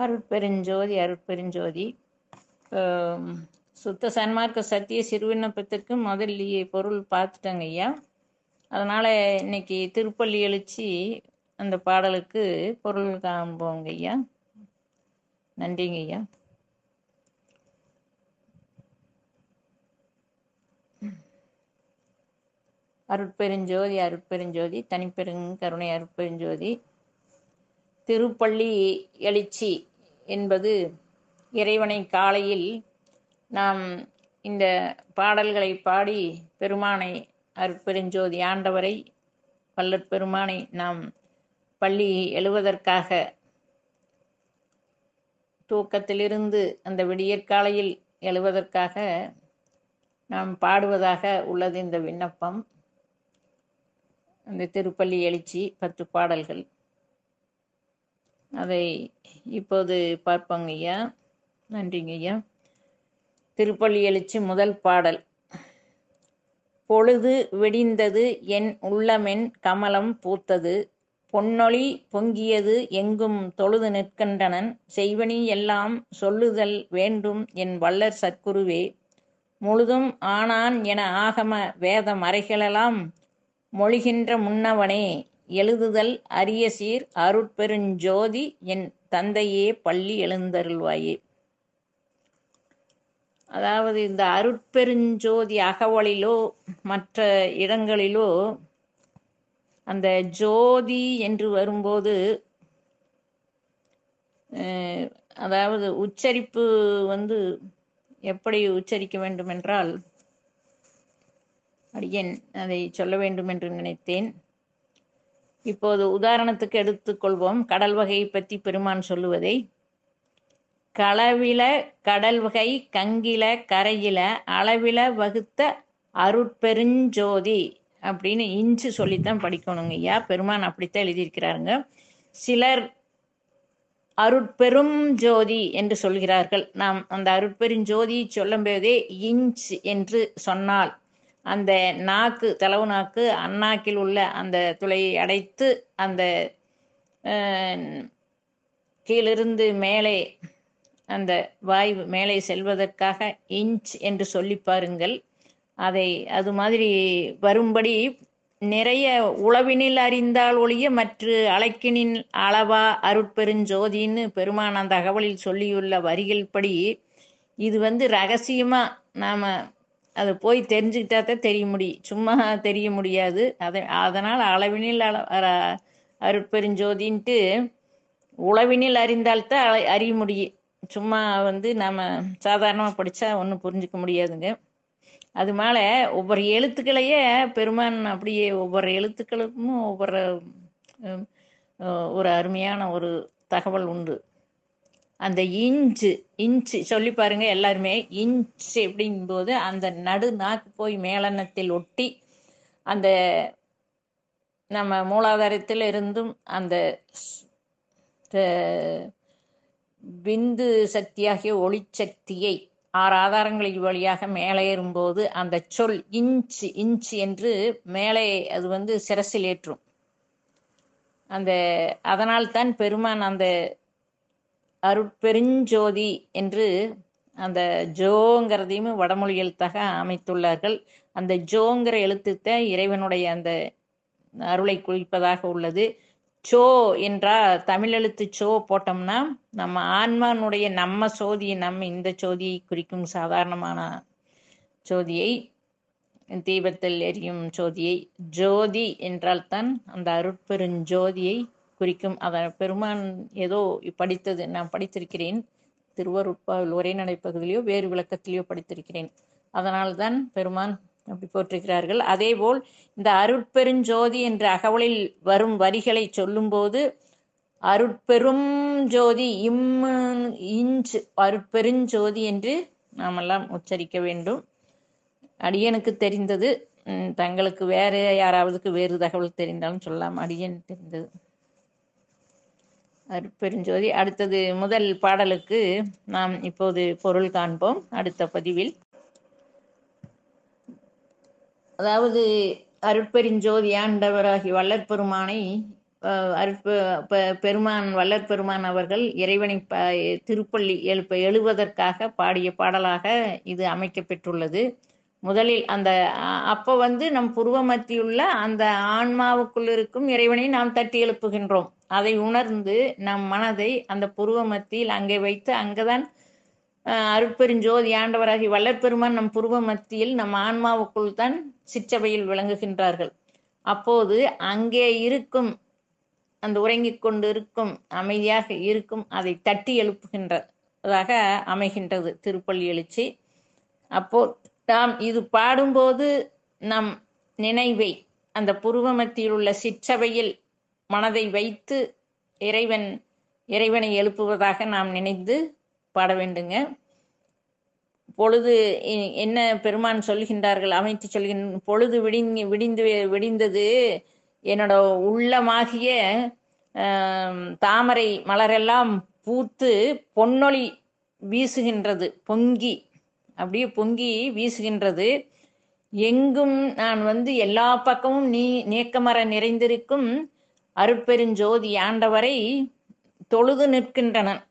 அருட்பெருஞ்சோதி அருட்பெருஞ்சோதி. சுத்த சன்மார்க்க சத்திய சிறுவிண்ணப்பத்திற்கு முதல்லையே பொருள் பார்த்துட்டேங்க ஐயா. அதனால இன்னைக்கு திருப்பள்ளி எழுச்சி அந்த பாடலுக்கு பொருள் காண்போங்க ஐயா. நன்றிங்க ஐயா. அருட்பெருஞ்சோதி அருட்பெருஞ்சோதி தனிப்பெருங் கருணை அருட்பெருஞ்சோதி. திருப்பள்ளி எழுச்சி என்பது இறைவனை காலையில் நாம் இந்த பாடல்களை பாடி பெருமானை அற்பெருஞ்சோதி ஆண்டவரை வல்லற் பெருமானை நாம் பள்ளி எழுவதற்காக தூக்கத்திலிருந்து அந்த விடியற்காலையில் எழுவதற்காக நாம் பாடுவதாக உள்ளது இந்த விண்ணப்பம். அந்த திருப்பள்ளி எழுச்சி பத்து பாடல்கள். அதை இப்போது பார்ப்போங்க ஐயா. நன்றிங்க ஐயா. திருப்பள்ளி எழுச்சி முதல் பாடல். பொழுது வெடிந்தது என் உள்ளமென் கமலம் பூத்தது. பொன்னொளி பொங்கியது எங்கும் தொழுது நிற்கின்றனன். செய்வனி எல்லாம் சொல்லுதல் வேண்டும் என் வல்லர் சற்குருவே முழுதும் ஆனான் என ஆகம வேத மறைகளெல்லாம் மொழிகின்ற முன்னவனே. எழுதுதல் அரிய சீர் அருட்பெருஞ்சோதி என் தந்தையே பள்ளி எழுந்தருள்வாயே. அதாவது இந்த அருட்பெருஞ்சோதி அகவலிலோ மற்ற இடங்களிலோ அந்த ஜோதி என்று வரும்போது அதாவது உச்சரிப்பு வந்து எப்படி உச்சரிக்க வேண்டும் என்றால் அடியேன் அதை சொல்ல வேண்டும் என்று நினைத்தேன். இப்போது உதாரணத்துக்கு எடுத்துக்கொள்வோம். கடல் வகையை பற்றி பெருமான் சொல்லுவதை. களவில கடல் வகை கங்கில கரையில அளவில வகுத்த அருட்பெருஞ்சோதி அப்படின்னு இன்ச்சு சொல்லித்தான் படிக்கணுங்க ஐயா. பெருமான் அப்படித்தான் எழுதியிருக்கிறாருங்க. சிலர் அருட்பெரும் ஜோதி என்று சொல்கிறார்கள். நாம் அந்த அருட்பெருஞ்சோதி சொல்லும்போதே இன்ச் என்று சொன்னால் அந்த நாக்கு தளவு நாக்கு அண்ணாக்கில் உள்ள அந்த துளையை அடைத்து அந்த கீழிருந்து மேலே அந்த வாய் மேலே செல்வதற்காக இன்ச் என்று சொல்லி பாருங்கள். அதை அது மாதிரி வரும்படி நிறைய உளவினில் அறிந்தால் ஒழிய மற்ற அழைக்கினின் அளவா அருட்பெருஞ்சோதின்னு பெருமான் அந்த அகவலில் சொல்லியுள்ள வரிகள் படி இது வந்து ரகசியமா நாம அது போய் தெரிஞ்சுக்கிட்டா தான் தெரிய முடியும் சும்மா தெரிய முடியாது. அதை அதனால் அளவினில் அள அருட்பெருஞ்சோதின்ட்டு உளவினில் அறிந்தால்தான் அ- அறிய முடியும் சும்மா வந்து நம்ம சாதாரணமாக படித்தா ஒன்றும் புரிஞ்சுக்க முடியாதுங்க. அது மேலே ஒவ்வொரு எழுத்துக்களையே பெருமான் அப்படியே ஒவ்வொரு எழுத்துக்களுக்கும் ஒவ்வொரு ஒரு அருமையான ஒரு தகவல் உண்டு. அந்த இன்ச்சு இன்ச்சு சொல்லி பாருங்க எல்லாருமே. இன்ச் அப்படிங்கும்போது அந்த நடு நாக்கு போய் மேலெண்ணத்தில் ஒட்டி அந்த நம்ம மூலாதாரத்தில் இருந்தும் அந்த ஸ்- விந்து சக்தியாகிய ஒளிச்சக்தியை ஆறு ஆதாரங்களின் வழியாக மேலே ஏறும்போது அந்த சொல் இன்ச் இன்ச் என்று மேலே அது வந்து சிரசில் ஏற்றும். அந்த அதனால்தான் பெருமான் அந்த அருட்பெருஞ்சோதி என்று அந்த ஜோங்கிறதையும் வடமொழி எழுத்தாக அமைத்துள்ளார்கள். அந்த ஜோங்கிற எழுத்துத்தான் இறைவனுடைய அந்த அருளை குறிப்பதாக உள்ளது. சோ என்றால் தமிழ் எழுத்து சோ போட்டோம்னா நம்ம ஆன்மானுடைய நம்ம சோதியை நம்ம இந்த சோதியை குறிக்கும் சாதாரணமான சோதியை தீபத்தில் எரியும் சோதியை. ஜோதி என்றால் தான் அந்த அருட்பெருஞ்சோதியை குறிக்கும். அதை பெருமான் ஏதோ படித்தது நான் படித்திருக்கிறேன். திருவருட்பாவில் ஒரே நடைப்பகுதியிலையோ வேறு விளக்கத்திலேயோ படித்திருக்கிறேன். அதனால்தான் பெருமான் அப்படி போற்றிருக்கிறார்கள். அதேபோல் இந்த அருட்பெருஞ்சோதி என்ற அகவலில் வரும் வரிகளை சொல்லும்போது அருட்பெரும் ஜோதி இம் இஞ்ச் அருட்பெருஞ்சோதி என்று நாமெல்லாம் உச்சரிக்க வேண்டும். அடியனுக்கு தெரிந்தது. தங்களுக்கு வேற யாராவதுக்கு வேறு தகவல் தெரிந்தாலும் சொல்லலாம். அடியன் தெரிந்தது. பெருஞ்சோதி அடுத்தது முதல் பாடலுக்கு நாம் இப்போது பொருள் காண்போம். அடுத்த பதிவில். அதாவது அருட்பெருஞ்சோதி ஆண்டவராகி வல்லற்பெருமானை அருட்பெ பெருமான் வல்லற்பெருமான் அவர்கள் இறைவனை ப- திருப்பள்ளி எழுப்ப எழுவதற்காக பாடிய பாடலாக இது அமைக்கப்பெற்றுள்ளது. முதலில் அந்த அ- அப்ப வந்து நம் புருவ மத்தியுள்ள அந்த ஆன்மாவுக்குள் இருக்கும் இறைவனை நாம் தட்டி எழுப்புகின்றோம். அதை உணர்ந்து நம் மனதை அந்த புருவ மத்தியில் அங்கே வைத்து அங்கதான் அருப்பெருஞ்சோதி அருட்பெருஞ்சோதி ஆண்டவராகி வள்ளற்பெருமான் நம் புருவ மத்தியில் நம் ஆன்மாவுக்குள் தான் சிற்றவையில் விளங்குகின்றார்கள். அப்போது அங்கே இருக்கும் அந்த உறங்கிக் கொண்டு இருக்கும் அமைதியாக இருக்கும் அதை தட்டி எழுப்புகின்றதாக அமைகின்றது திருப்பள்ளி எழுச்சி. அப்போ நாம் இது பாடும்போது நம் நினைவை அந்த புருவ மத்தியில் உள்ள சிற்றவையில் மனதை வைத்து இறைவன் இறைவனை எழுப்புவதாக நாம் நினைத்து பாட வேண்டுங்க. பொழுது என்ன பெருமான் சொல்கின்றார்கள் அமைத்து சொல்கின்ற பொழுது விடிந்து விடிந்து விடிந்தது என்னோட உள்ளமாகிய தாமரை மலரெல்லாம் பூத்து பொன்னொளி வீசுகின்றது பொங்கி. அப்படியே பொங்கி வீசுகின்றது. எங்கும் நான் வந்து எல்லா பக்கமும் நீ நீக்கமர நிறைந்திருக்கும் அருட்பெருஞ்சோதி ஆண்டவரை தொழுது நிற்கின்றனன்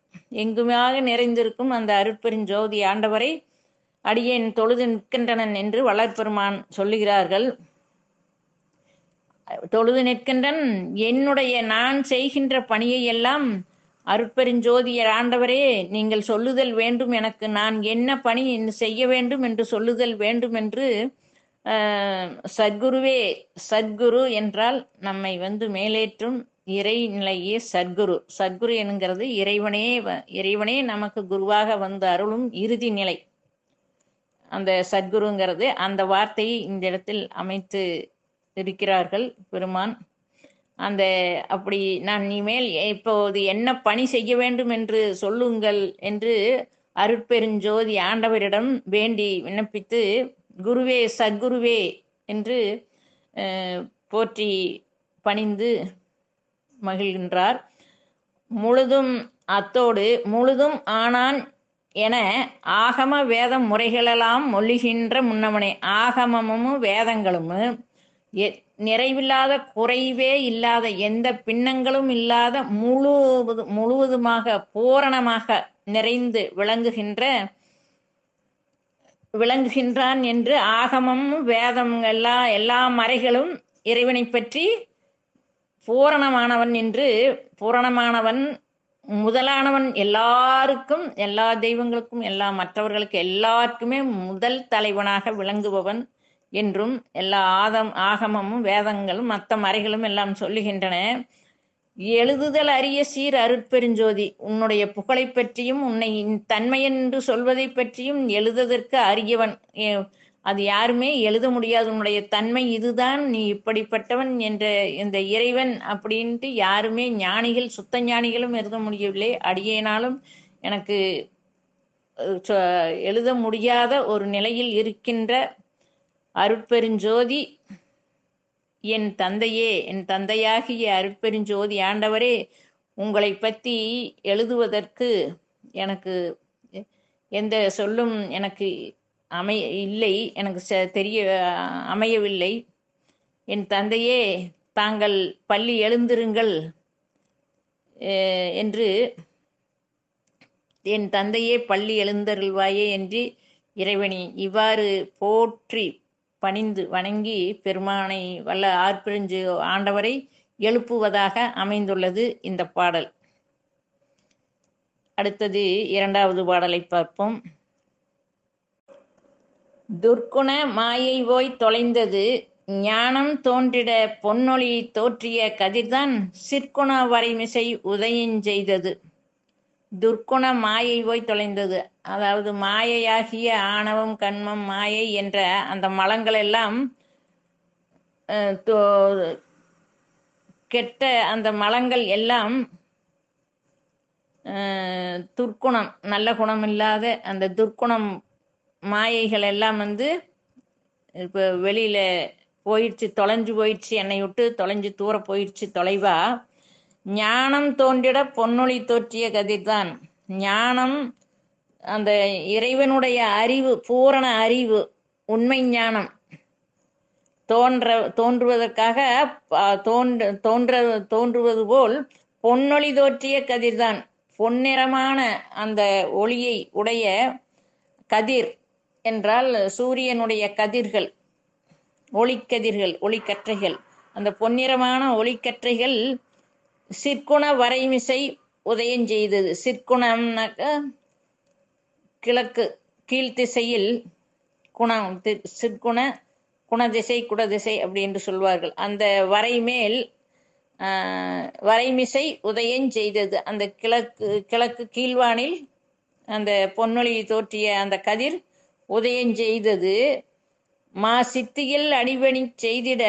எங்குமாக நிறைந்திருக்கும் அந்த அருட்பெருஞ்சோதி ஆண்டவரை அடியேன் தொழுது நிற்கின்றனன் என்று வளர்பெருமான் சொல்லுகிறார்கள். தொழுது நிற்கின்றன் என்னுடைய நான் செய்கின்ற பணியை எல்லாம் அருட்பெருஞ்சோதியர் ஆண்டவரே நீங்கள் சொல்லுதல் வேண்டும் எனக்கு. நான் என்ன பணி செய்ய வேண்டும் என்று சொல்லுதல் வேண்டும் என்று சத்குருவே சத்குரு என்றால் நம்மை வந்து மேலேற்றும் இறைநிலையே சத்குரு. சத்குரு என்கிறது இறைவனே வ- இறைவனே நமக்கு குருவாக வந்து அருளும் இறுதி நிலை. அந்த சத்குருங்கிறது அந்த வார்த்தையை இந்த இடத்தில் அமைத்து இருக்கிறார்கள் பெருமான். அந்த அப்படி நான் இனிமேல் இப்போது என்ன பணி செய்ய வேண்டும் என்று சொல்லுங்கள் என்று அருட்பெருஞ்சோதி ஆண்டவரிடம் வேண்டி விண்ணப்பித்து குருவே சத்குருவே என்று போற்றி பணிந்து மகிழ்கின்றார். முழுதும் அத்தோடு முழுதும் ஆனான் என ஆகம வேத முறைகளெல்லாம் மொழிகின்ற முன்னவனே ஆகமமும் வேதங்களும் நிறைவில்லாத குறைவே இல்லாத எந்த பின்னங்களும் இல்லாத முழுவது முழுவதுமாக பூரணமாக நிறைந்து விளங்குகின்ற விளங்குகின்றான் என்று ஆகமம் வேதம் எல்லா எல்லா மறைகளும் இறைவனை பற்றி பூரணமானவன் என்று பூரணமானவன் முதலானவன் எல்லாருக்கும் எல்லா தெய்வங்களுக்கும் எல்லா மற்றவர்களுக்கு எல்லாருக்குமே முதல் தலைவனாக விளங்குபவன் என்றும் எல்லா ஆதம் ஆகமமும் வேதங்களும் மற்ற மறைகளும் எல்லாம் சொல்லுகின்றன. எழுதுதல் அரிய சீர் அருட்பெருஞ்சோதி. உன்னுடைய புகழை பற்றியும் உன்னை தன்மை என்று சொல்வதை பற்றியும் எழுதுவதற்கு அரியவன். அது யாருமே எழுத முடியாது. உன்னுடைய தன்மை இதுதான். நீ இப்படிப்பட்டவன் என்ற இந்த இறைவன் அப்படின்ட்டு யாருமே ஞானிகள் சுத்த ஞானிகளும் எழுத முடியவில்லை. அடியேனாலும் எனக்கு சொ- எழுத முடியாத ஒரு நிலையில் இருக்கின்ற அருட்பெருஞ்சோதி என் தந்தையே என் தந்தையாகிய அருட்பெருஞ்சோதி ஆண்டவரே உங்களை பற்றி எழுதுவதற்கு எனக்கு எந்த சொல்லும் எனக்கு அமைய இல்லை எனக்கு ச- தெரிய அமையவில்லை. என் தந்தையே தாங்கள் பள்ளி எழுந்திருங்கள் என்று என் தந்தையே பள்ளி எழுந்தருள்வாயே என்று இறைவனை இவ்வாறு போற்றி பணிந்து வணங்கி பெருமானை வல்ல ஆர்பிரிஞ்சு ஆண்டவரை எழுப்புவதாக அமைந்துள்ளது இந்த பாடல். அடுத்தது இரண்டாவது பாடலை பார்ப்போம். துர்க்குண மாயை போய் தொலைந்தது ஞானம் தோன்றிட பொன்னொழி தோற்றிய கதிர்தான் சிற்குண வரைமிசை உதயஞ்செய்தது துர்க்குண மாயை போய் தொலைந்தது. அதாவது மாயையாகிய ஆணவம் கண்மம் மாயை என்ற அந்த மலங்கள் எல்லாம் தோ- கெட்ட அந்த மலங்கள் எல்லாம் துர்க்குணம் நல்ல குணம் இல்லாத அந்த துர்க்குணம் மாயைகள் எல்லாம் வந்து இப்போ வெளியில போயிடுச்சு தொலைஞ்சு போயிடுச்சு என்னை விட்டு தொலைஞ்சு தூர போயிடுச்சு தொலைவா ஞானம் தோன்றிட பொன்னொழி தோற்றிய கதிர்தான். ஞானம் அந்த இறைவனுடைய அறிவு பூரண அறிவு உண்மை ஞானம். தோன்ற தோன்றுவதற்காக தோன்ற தோன்ற தோன்றுவது போல் பொன்னொளி தோற்றிய கதிர்தான். பொன்னிறமான அந்த ஒளியை உடைய கதிர் என்றால் சூரியனுடைய கதிர்கள் ஒளிக்கதிர்கள் ஒளிக்கற்றைகள். அந்த பொன்னிறமான ஒளிக்கற்றைகள் சிற்குண வரைமிசை உதயம் செய்தது. சிற்குணம்னாக்க கிழக்கு கீழ்த்திசையில் குணம் தி- சிற்குண குணதிசை குடதிசை அப்படி என்று சொல்வார்கள். அந்த வரைமேல் ஆஹ், வரைமிசை உதயம் செய்தது. அந்த கிழக்கு கிழக்கு கீழ்வானில் அந்த பொன்னொழி தோற்றிய அந்த கதிர் உதயம் செய்தது. மா சித்தியில் அடிபணி செய்திட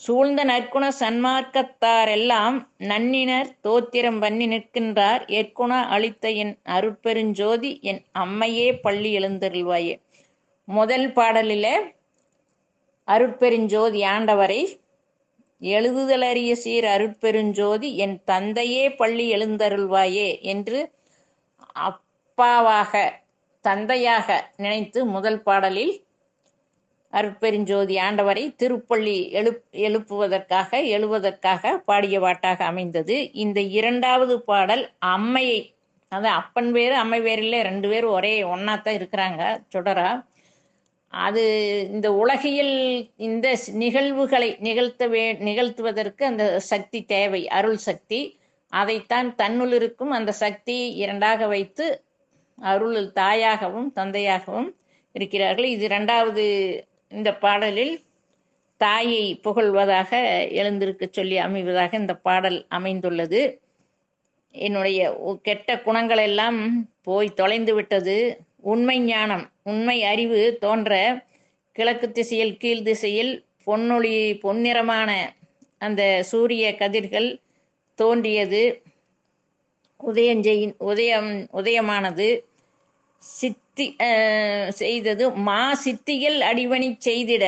சூழ்ந்த நற்குண சன்மார்க்கத்தாரெல்லாம் நன்னினர் தோத்திரம் பண்ணி நிற்கின்றார். ஏற்குண அளித்த என் அருட்பெருஞ்சோதி என் அம்மையே பள்ளி எழுந்தருள்வாயே. முதல் பாடலில அருட்பெருஞ்சோதி ஆண்டவரை எழுதுதலறிய சீர் அருட்பெருஞ்சோதி என் தந்தையே பள்ளி எழுந்தருள்வாயே என்று அப்பாவாக தந்தையாக நினைத்து முதல் பாடலில் அருட்பெருஞ்சோதி ஆண்டவரை திருப்பள்ளி எழு எழுப்புவதற்காக எழுவதற்காக பாடிய பாட்டாக அமைந்தது. இந்த இரண்டாவது பாடல் அம்மையை அது அப்பன் வேறு அம்மை வேறு ரெண்டு பேரும் ஒரே ஒன்னாத்தான் இருக்கிறாங்க சுடரா அது இந்த உலகியல் இந்த நிகழ்வுகளை நிகழ்த்த வே நிகழ்த்துவதற்கு அந்த சக்தி தேவை அருள் சக்தி. அதைத்தான் தன்னுள் இருக்கும் அந்த சக்தி இரண்டாக வைத்து அருள் தாயாகவும் தந்தையாகவும் இருக்கிறார்கள். இது இரண்டாவது இந்த பாடலில் தாயை புகழ்வதாக எழுந்திருக்க சொல்லி அமைவதாக இந்த பாடல் அமைந்துள்ளது. என்னுடைய கெட்ட குணங்கள் எல்லாம் போய் தொலைந்து விட்டது. உண்மை ஞானம் உண்மை அறிவு தோன்ற கிழக்கு திசையில் கீழ் திசையில் பொன்னொளி பொன்னிறமான அந்த சூரிய கதிர்கள் தோன்றியது. உதயஞ்செய் உதயம் உதயமானது. சித்தி செய்தது. மா சித்திகள் அடிபணி செய்திட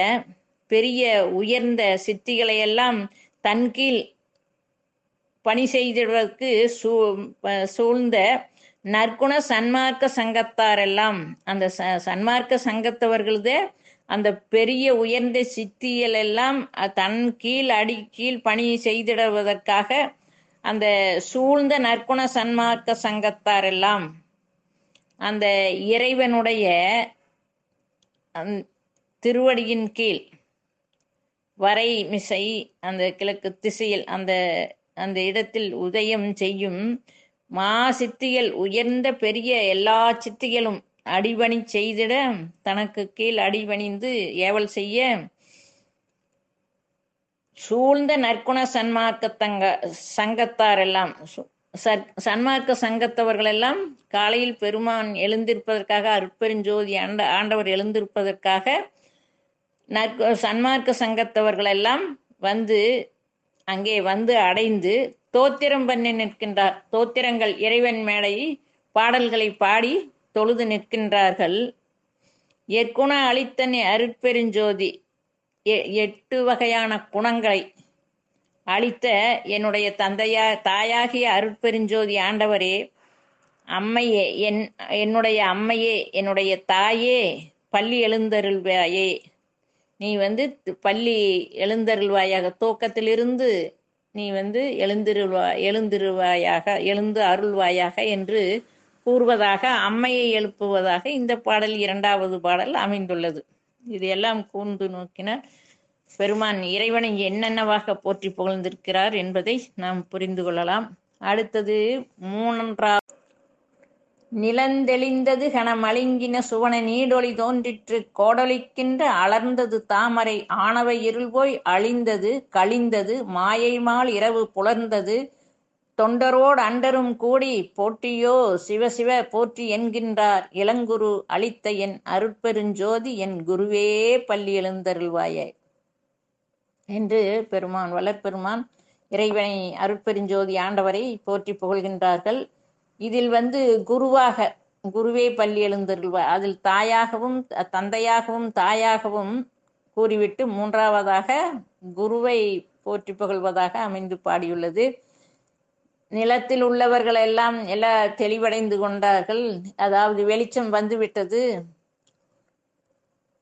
பெரிய உயர்ந்த சித்திகளை எல்லாம் தன் கீழ் பணி செய்திடுவதற்கு சூ சூழ்ந்த நற்குண சன்மார்க்க சங்கத்தாரெல்லாம் அந்த ச- சன்மார்க்க சங்கத்தவர்களது அந்த பெரிய உயர்ந்த சித்திகள் எல்லாம் தன் கீழ் அடி கீழ் பணி செய்திடுவதற்காக அந்த சூழ்ந்த நற்குண சன்மார்க்க சங்கத்தாரெல்லாம் அந்த இறைவனுடைய திருவடியின் கீழ் வரை மிசை அந்த கிழக்கு திசையில் அந்த அந்த இடத்தில் உதயம் செய்யும் மா சித்திகள் உயர்ந்த பெரிய எல்லா சித்திகளும் அடிபணி செய்திட தனக்கு கீழ் அடிபணிந்து ஏவல் செய்ய சூழ்ந்த நற்குண சன்மார்க்க தங்க சங்கத்தாரெல்லாம் சு- சன்மார்க்க சங்கத்தவர்கள் எல்லாம் காலையில் பெருமான் எழுந்திருப்பதற்காக அருட்பெருஞ்சோதி ஆண்ட ஆண்டவர் எழுந்திருப்பதற்காக நற்க சன்மார்க்க சங்கத்தவர்கள் எல்லாம் வந்து அங்கே வந்து அடைந்து தோத்திரம் பண்ணி நிற்கின்றார். தோத்திரங்கள் இறைவன் மேடை பாடல்களை பாடி தொழுது நிற்கின்றார்கள். எற்குண அளித்தனை அருட்பெருஞ்சோதி. எ- எட்டு வகையான குணங்களை அளித்த என்னுடைய தந்தையா தாயாகிய அருட்பெருஞ்சோதி ஆண்டவரே அம்மையே என் என்னுடைய அம்மையே என்னுடைய தாயே பள்ளி எழுந்தருள்வாயே. நீ வந்து பள்ளி எழுந்தருள்வாயாக தூக்கத்திலிருந்து நீ வந்து எழுந்திருவா எழுந்திருவாயாக எழுந்து அருள்வாயாக என்று கூறுவதாக அம்மையை எழுப்புவதாக இந்த பாடல் இரண்டாவது பாடல் அமைந்துள்ளது. இது எல்லாம் கூர்ந்து நோக்கினால் பெருமான் இறைவனை என்னென்னவாக போற்றி புகழ்ந்திருக்கிறார் என்பதை நாம் புரிந்து கொள்ளலாம். அடுத்தது மூன்றாவது நிலந்தெளிந்தது கனமலிங்கின சுவன நீடொளி தோன்றிற்று. கோடலிக்கின்ற அலர்ந்தது தாமரை ஆணவை இருள் போய் அழிந்தது கழிந்தது மாயைமால் இரவு புலர்ந்தது. தொண்டரோடு அண்டரும் கூடி போற்றியோ சிவசிவ போற்றி என்கின்றார். இளங்குரு அளித்த என் அருட்பெருஞ்சோதி என் குருவே பள்ளி எழுந்தருள்வாயே. என்று பெருமான் வளர்பெருமான் இறைவனை அருட்பெருஞ்சோதி ஆண்டவரை போற்றி புகழ்கின்றார்கள். இதில் வந்து குருவாக குருவே பள்ளி எழுந்தருள்வா அதில் தாயாகவும் தந்தையாகவும் தாயாகவும் கூறிவிட்டு மூன்றாவதாக குருவை போற்றி புகழ்வதாக அமைந்து பாடியுள்ளது. நிலத்தில் உள்ளவர்கள் எல்லாம் எல்லாம் தெளிவடைந்து கொண்டார்கள். அதாவது வெளிச்சம் வந்துவிட்டது.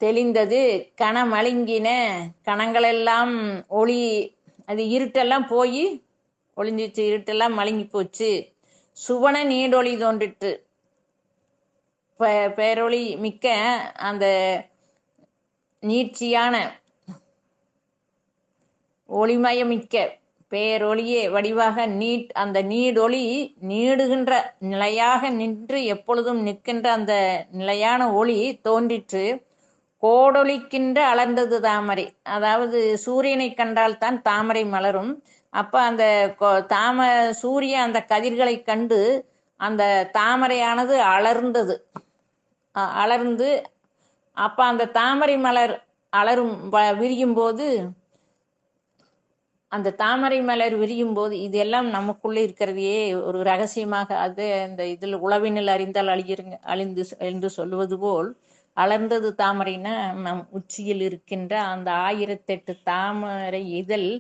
தெளிந்தது கணமழுங்கின கணங்களெல்லாம் ஒளி அது இருட்டெல்லாம் போய் ஒளிஞ்சிச்சு இருட்டெல்லாம் மழுங்கி போச்சு சுவன நீடொளி தோன்றிட்டு பே- பேரொளி மிக்க அந்த நீட்சியான ஒளிமயமிக்க பேரொளியே வடிவாக நீட் அந்த நீடொளி நீடுகின்ற நிலையாக நின்று எப்பொழுதும் நிற்கின்ற அந்த நிலையான ஒளி தோன்றிற்று. கோடொலிக்கின்ற அலர்ந்தது தாமரை. அதாவது சூரியனை கண்டால் தான் தாமரை மலரும். அப்ப அந்த தாம சூரிய அந்த கதிர்களை கண்டு அந்த தாமரையானது அலர்ந்தது. அலர்ந்து அப்ப அந்த தாமரை மலர் அலரும் வ- விரியும் போது அந்த தாமரை மலர் விரியும் போது இதெல்லாம் நமக்குள்ளே இருக்கிறதையே ஒரு ரகசியமாக அது அந்த இதில் உளவினில் அறிந்தால் அழியிருங்க அழிந்து என்று சொல்வது போல் அளர்ந்தது தாமரைன்னா நம் உச்சியில் இருக்கின்ற அந்த ஆயிரத்தெட்டு தாமரை இதழ்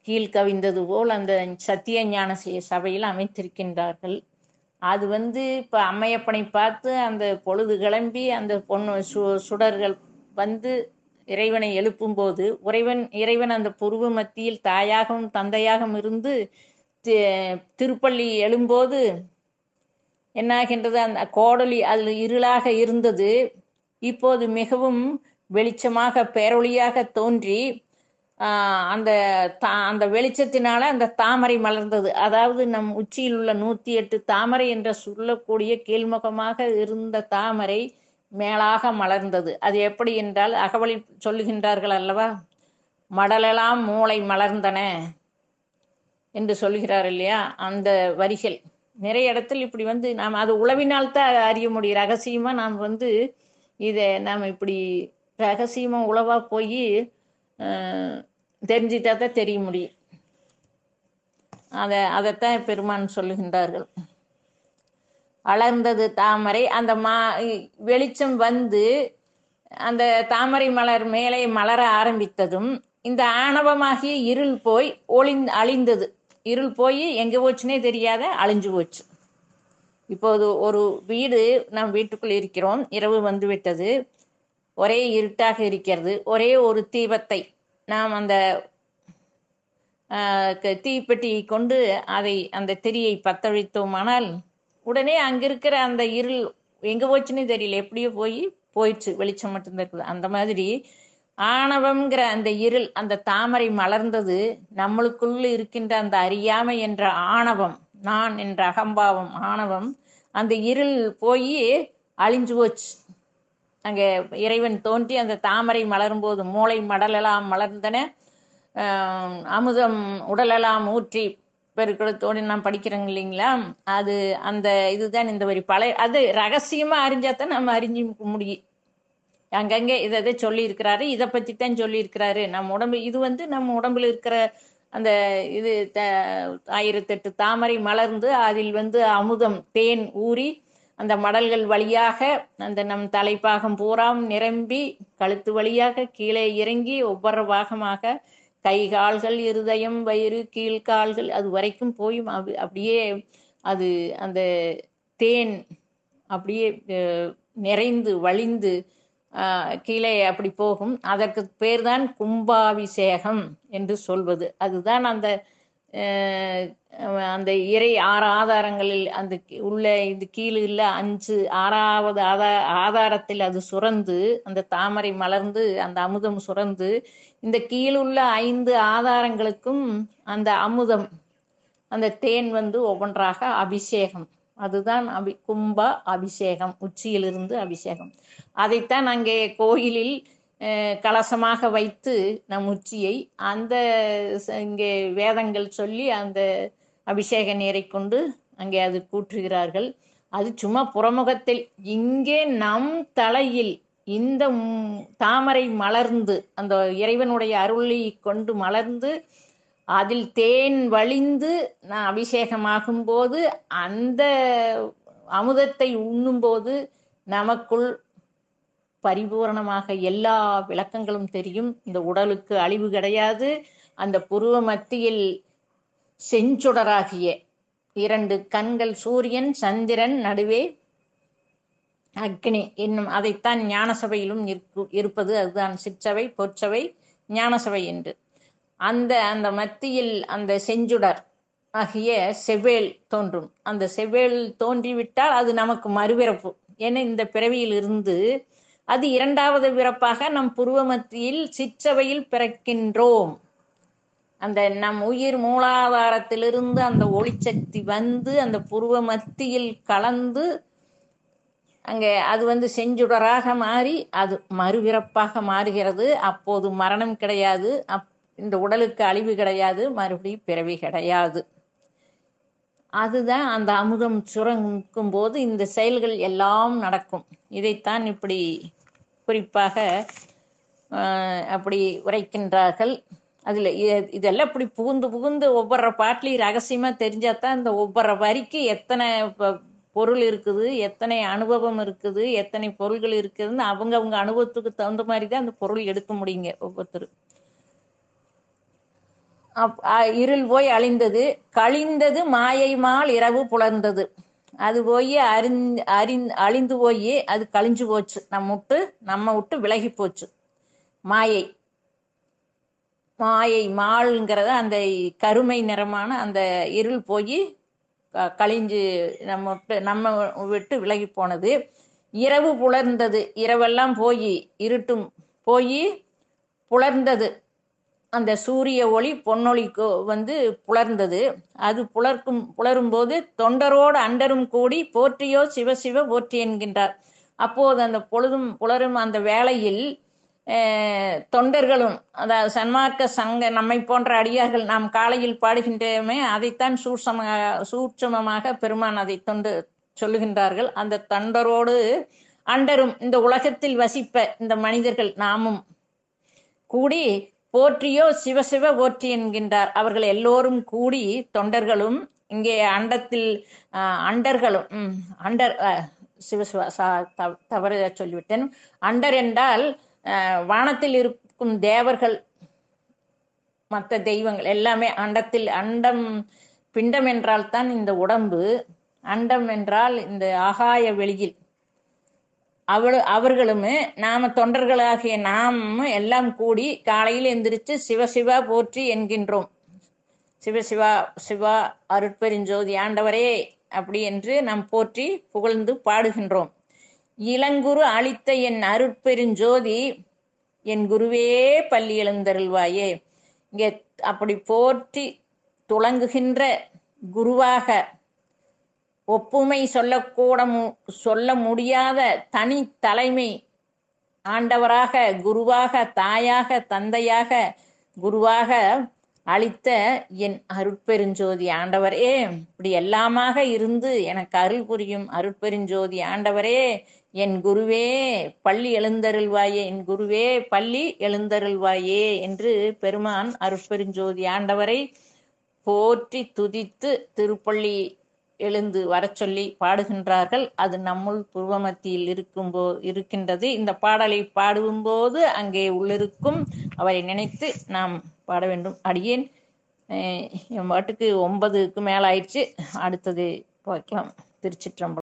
கீழ் கவிந்தது போல் அந்த சத்திய ஞான சே- சபையில் அமைத்திருக்கின்றார்கள். அது வந்து இப்போ அம்மையப்பனை பார்த்து அந்த பொழுது கிளம்பி அந்த பொண்ணு சு சுடர்கள் வந்து இறைவனை எழுப்பும்போது உறைவன் இறைவன் அந்த புருவ மத்தியில் தாயாகவும் தந்தையாகவும் இருந்து திருப்பள்ளி எழும்போது என்னாகின்றது அந்த கோடலி அதில் இருளாக இருந்தது. இப்போது மிகவும் வெளிச்சமாக பேரொளியாக தோன்றி அந்த தா- அந்த வெளிச்சத்தினால அந்த தாமரை மலர்ந்தது. அதாவது நம் உச்சியில் உள்ள நூத்தி எட்டு தாமரை என்று சொல்லக்கூடிய கீழ்முகமாக இருந்த தாமரை மேலாக மலர்ந்தது. அது எப்படி என்றால் அகவலில் சொல்லுகின்றார்கள் அல்லவா? மடலெல்லாம் மூளை மலர்ந்தன என்று சொல்கிறார் இல்லையா? அந்த வரிகள். நிறைய இடத்தில் இப்படி வந்து நாம் அது உளவினால் தான் அறிய முடியும். ரகசியமா நாம் வந்து இதை நாம் இப்படி ரகசியமா உளவா போய் தெரிஞ்சிட்டா தான் தெரிய முடியும். அதை அதைத்தான் பெருமான் சொல்லுகின்றார்கள். வளர்ந்தது தாமரை அந்த மா வெளிச்சம் வந்து அந்த தாமரை மலர் மேலே மலர ஆரம்பித்ததும் இந்த ஆணவமாகிய இருள் போய் ஒளிந் அழிந்தது. இருள் போய் எங்க போச்சுனே தெரியாத அழிஞ்சு போச்சு. இப்போது ஒரு வீடு நாம் வீட்டுக்குள் இருக்கிறோம். இரவு வந்து விட்டது ஒரே இருட்டாக இருக்கிறது. ஒரே ஒரு தீபத்தை நாம் அந்த க- தீப்பெட்டியை கொண்டு அதை அந்த திரியை பத்தழித்தோமானால் உடனே அங்கிருக்கிற அந்த இருள் எங்க போச்சுன்னு தெரியல. எப்படியோ போய் போயிடுச்சு. வெளிச்சம் மட்டும்தான் இருக்குது. அந்த மாதிரி ஆணவம்ங்கிற அந்த இருள் அந்த தாமரை மலர்ந்தது நம்மளுக்குள்ள இருக்கின்ற அந்த அறியாமை என்ற ஆணவம். நான் என்ற அகம்பாவம் ஆணவம் அந்த இருள் போய் அழிஞ்சு போச்சு. அங்கே இறைவன் தோன்றி அந்த தாமரை மலரும் போது மூளை மடலெல்லாம் மலர்ந்தன. அமுதம் உடலெல்லாம் ஊற்றி பெருக்குளத்தோடு நான் படிக்கிறோங்க இல்லைங்களா? அது அந்த இதுதான் இந்த வரி. பழைய அது ரகசியமா அறிஞ்சாதான் நம்ம அறிஞ்சு முடியும் அங்கங்கே இதை இதை சொல்லியிருக்கிறாரு. இதை பத்தி தான் சொல்லியிருக்கிறாரு. நம்ம உடம்பு இது வந்து நம்ம உடம்புல இருக்கிற அந்த இது த- ஆயிரத்தெட்டு தாமரை மலர்ந்து அதில் வந்து அமுதம் தேன் ஊறி அந்த மடல்கள் வழியாக அந்த நம் தலைப்பாகம் பூராம் நிரம்பி கழுத்து வழியாக கீழே இறங்கி ஒவ்வொரு பாகமாக கை கால்கள் இருதயம் வயிறு கீழ்கால்கள் அது வரைக்கும் போய் அப்படியே அது அந்த தேன் அப்படியே நிறைந்து வழிந்து கீழே அப்படி போகும். அதற்கு பேர்தான் கும்பாபிஷேகம் என்று சொல்வது. அதுதான் அந்த அந்த இறை ஆறு ஆதாரங்களில் அந்த உள்ள இது கீழே இல்ல அஞ்சு ஆறாவது ஆதா ஆதாரத்தில் அது சுரந்து அந்த தாமரை மலர்ந்து அந்த அமுதம் சுரந்து இந்த கீழுள்ள ஐந்து ஆதாரங்களுக்கும் அந்த அமுதம் அந்த தேன் வந்து ஒவ்வொன்றாக அபிஷேகம். அதுதான் அபி கும்ப அபிஷேகம் உச்சியிலிருந்து அபிஷேகம். அதைத்தான் அங்கே கோயிலில் கலசமாக வைத்து நம் உச்சியை அந்த ச- இங்கே வேதங்கள் சொல்லி அந்த அபிஷேக நீரை கொண்டு அங்கே அது கூற்றுகிறார்கள். அது சும்மா புறமுகத்தில் இங்கே நம் தலையில் இந்த தாமரை மலர்ந்து அந்த இறைவனுடைய அருளை கொண்டு மலர்ந்து அதில் தேன் வழிந்து நான் அபிஷேகமாகும் போது அந்த அமுதத்தை உண்ணும்போது நமக்குள் பரிபூரணமாக எல்லா விளக்கங்களும் தெரியும். இந்த உடலுக்கு அழிவு கிடையாது. அந்த புருவ மத்தியில் செஞ்சுடராகிய இரண்டு கண்கள் சூரியன் சந்திரன் நடுவே அக்னி என்னும் அதைத்தான் ஞானசபையிலும் இருப்பது. அதுதான் சிற்சபை பொற்சபை ஞானசபை என்று. அந்த அந்த மத்தியில் அந்த செஞ்சுடர் ஆகிய செவ்வேல் தோன்றும். அந்த செவ்வேல் தோன்றிவிட்டால் அது நமக்கு மறுபிறப்பு. ஏன்னா இந்த பிறவியில் இருந்து அது இரண்டாவது பிறப்பாக நம் புருவ மத்தியில் சிற்றவையில் பிறக்கின்றோம். அந்த நம் உயிர் மூலாதாரத்திலிருந்து அந்த ஒளிச்சக்தி வந்து அந்த புருவ மத்தியில் கலந்து அங்கே அது வந்து செஞ்சுடராக மாறி அது மறுபிறப்பாக மாறுகிறது. அப்போது மரணம் கிடையாது. அப் இந்த உடலுக்கு அழிவு கிடையாது மறுபடியும் பிறவி கிடையாது. அதுதான் அந்த அமுதம் சுரங்கும் போது இந்த செயல்கள் எல்லாம் நடக்கும். இதைத்தான் இப்படி குறிப்பாக ஆஹ், அப்படி உரைக்கின்றார்கள். அதில் இதெல்லாம் இப்படி புகுந்து புகுந்து ஒவ்வொரு பாட்டிலையும் ரகசியமா தெரிஞ்சாதான் இந்த ஒவ்வொரு வரிக்கு எத்தனை பொருள் இருக்குது எத்தனை அனுபவம் இருக்குது எத்தனை பொருள்கள் இருக்குதுன்னு அவங்க அவங்க அனுபவத்துக்கு தகுந்த மாதிரி தான் அந்த பொருள் எடுக்க முடியுங்க ஒவ்வொருத்தரும். இருள் போய் அழிந்தது. கழிந்தது மாயை மால் இரவு புலர்ந்தது. அது போய் அறிந் அறிந் அழிந்து போய் அது கழிஞ்சு போச்சு. நம்ம விட்டு நம்ம விட்டு விலகி போச்சு. மாயை. மாயை மாள்ங்கிறத அந்த கருமை நிறமான அந்த இருள் போய் க- கழிஞ்சு நம்ம விட்டு நம்ம விட்டு விலகி போனது. இரவு புலர்ந்தது. இரவெல்லாம் போய் இருட்டும் போய் புலர்ந்தது. அந்த சூரிய ஒளி பொன்னொழிக்கு வந்து புலர்ந்தது. அது புலர்க்கும் புலரும் போது தொண்டரோடு அண்டரும் கூடி போற்றியோ சிவ சிவ போற்றி என்கின்றார். அப்போது அந்த பொழுதும் புலரும் அந்த வேளையில் தொண்டர்களும் அதாவது சன்மார்க்க சங்க நம்மை போன்ற அடியார்கள் நாம் காலையில் பாடுகின்றமே அதைத்தான் சூட்சம சூட்சமமாக பெருமான் அதை தொண்டு சொல்லுகின்றார்கள். அந்த தொண்டரோடு அண்டரும் இந்த உலகத்தில் வசிப்ப இந்த மனிதர்கள் நாமும் கூடி போற்றியோ சிவசிவ போற்றி என்கின்றார். அவர்கள் எல்லோரும் கூடி தொண்டர்களும் இங்கே அண்டத்தில் அண்டர்களும் அண்டர் சிவசிவ சா- தவ- தவறு சொல்லிவிட்டேன். அண்டர் என்றால் வானத்தில் இருக்கும் தேவர்கள் மற்ற தெய்வங்கள் எல்லாமே அண்டத்தில் அண்டம் பிண்டம் என்றால் தான் இந்த உடம்பு அண்டம் என்றால் இந்த ஆகாய வெளியில். அவளு அவர்களுமே நாம தொண்டர்களாகிய நாம் எல்லாம் கூடி காலையில் எந்திரிச்சு சிவசிவா போற்றி என்கின்றோம். சிவசிவா சிவா அருட்பெருஞ்சோதி ஆண்டவரே அப்படி என்று நாம் போற்றி புகழ்ந்து பாடுகின்றோம். இளங்குரு அளித்த என் அருட்பெருஞ்சோதி என் குருவே பள்ளி எழுந்தருள்வாயே. இங்கே அப்படி போற்றி துளங்குகின்ற குருவாக ஒப்புமை சொல்லக்கூட மு- சொல்ல முடியாத தனி தலைமை ஆண்டவராக குருவாக தாயாக தந்தையாக குருவாக அளித்த என் அருட்பெருஞ்சோதி ஆண்டவரே. இப்படி எல்லாமாக இருந்து எனக்கு அருள் புரியும் அருட்பெருஞ்சோதி ஆண்டவரே. என் குருவே பள்ளி எழுந்தருள்வாயே. என் குருவே பள்ளி எழுந்தருள்வாயே என்று பெருமான் அருட்பெருஞ்சோதி ஆண்டவரை போற்றி துதித்து திருப்பள்ளி எழுந்து வர சொல்லி பாடுகின்றார்கள். அது நம்முள் புருவமத்தியில் இருக்கும்போ இருக்கின்றது. இந்த பாடலை பாடும்போது அங்கே உள்ளிருக்கும் அவரை நினைத்து நாம் பாட வேண்டும். அடியேன் அஹ், என் பாட்டுக்கு ஒன்பதுக்கு மேல ஆயிடுச்சு அடுத்தது பார்க்கலாம். திருச்சிற்றம்பலம்.